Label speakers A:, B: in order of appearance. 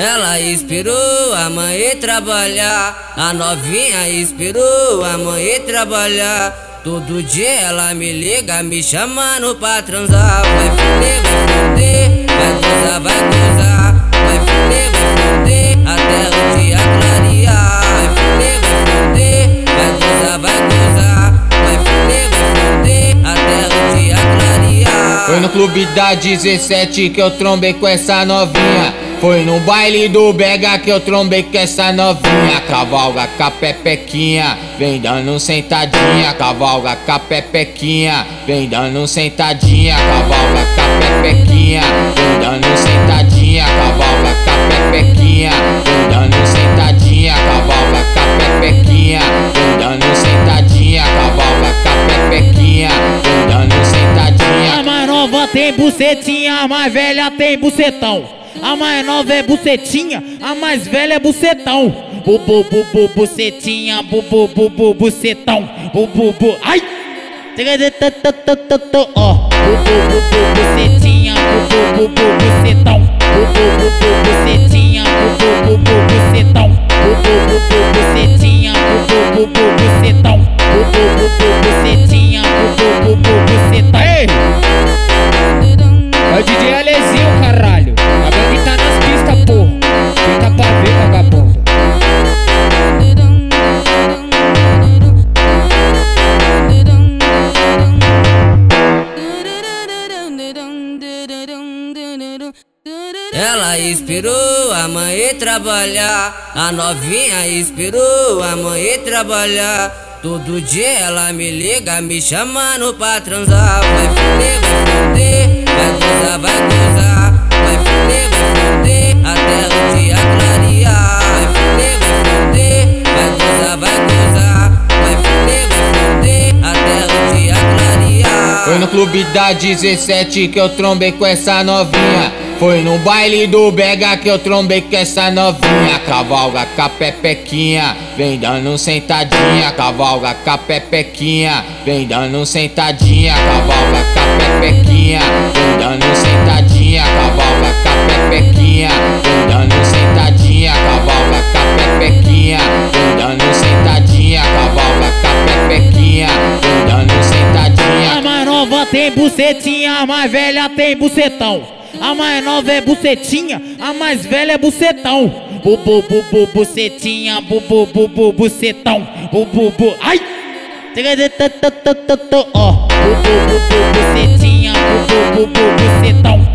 A: Ela esperou a mãe trabalhar, a novinha esperou a mãe trabalhar. Todo dia ela me liga, me chamando pra transar. Vai fuder, vai fuder, vai gozar, vai gozar. Vai fuder, vai fuder, até o dia clarear. Vai fuder, vai fuder, vai gozar, vai gozar. Vai fuder, vai fuder, até o dia clarear.
B: Foi no clube da 17 que eu trombei com essa novinha. Foi no baile do Bega que eu trombei com essa novinha. Cavalga com a pepequinha, vem dando sentadinha. Cavalga com a pepequinha, vem dando sentadinha. Cavalga com a pepequinha, vem dando sentadinha. Cavalga com a pepequinha, vem dando sentadinha. Cavalga com a pepequinha, vem dando sentadinha. Cavalga com a pepequinha, vem dando sentadinha.
C: A mais nova tem bucetinha, a mais velha tem bucetão. A mais nova é bucetinha, a mais velha é bucetão. Bubu, bubu, bucetinha, bubu, bubu, bucetão. Bubu, bu, ai! Ó, bubu, bubu, bucetinha, bubu, bubu, bucetão. Bubu, bubu, bucetinha,
A: Ela esperou a mãe trabalhar, a novinha esperou a mãe trabalhar. Todo dia ela me liga, me chamando pra transar. Vai fuder, vai fuder, vai gozar, vai gozar. Vai fuder, vai fuder, até o dia clarear. Vai fuder, vai fuder, vai gozar, vai gozar. Vai fuder, vai fuder, até o dia clarear.
B: Foi no clube da 17 que eu trombei com essa novinha. Foi no baile do Bega que eu trombei com essa novinha. Cavalga com a pepequinha, vem dando sentadinha. Cavalga com a pepequinha, vem dando sentadinha. Cavalga com a pepequinha, vem dando sentadinha. Cavalga com a pepequinha, vem dando sentadinha. Cavalga com a pepequinha, vem dando sentadinha. Cavalga com a pepequinha, vem dando sentadinha.
C: A mais nova tem bucetinha, a mais velha tem bucetão. A mais nova é bucetinha, a mais velha é bucetão. Bubu, bubu, bucetinha, bubu, bubu, bucetão. Bubu, bu, ai! Ó, bubu, bubu, bucetinha, bubu,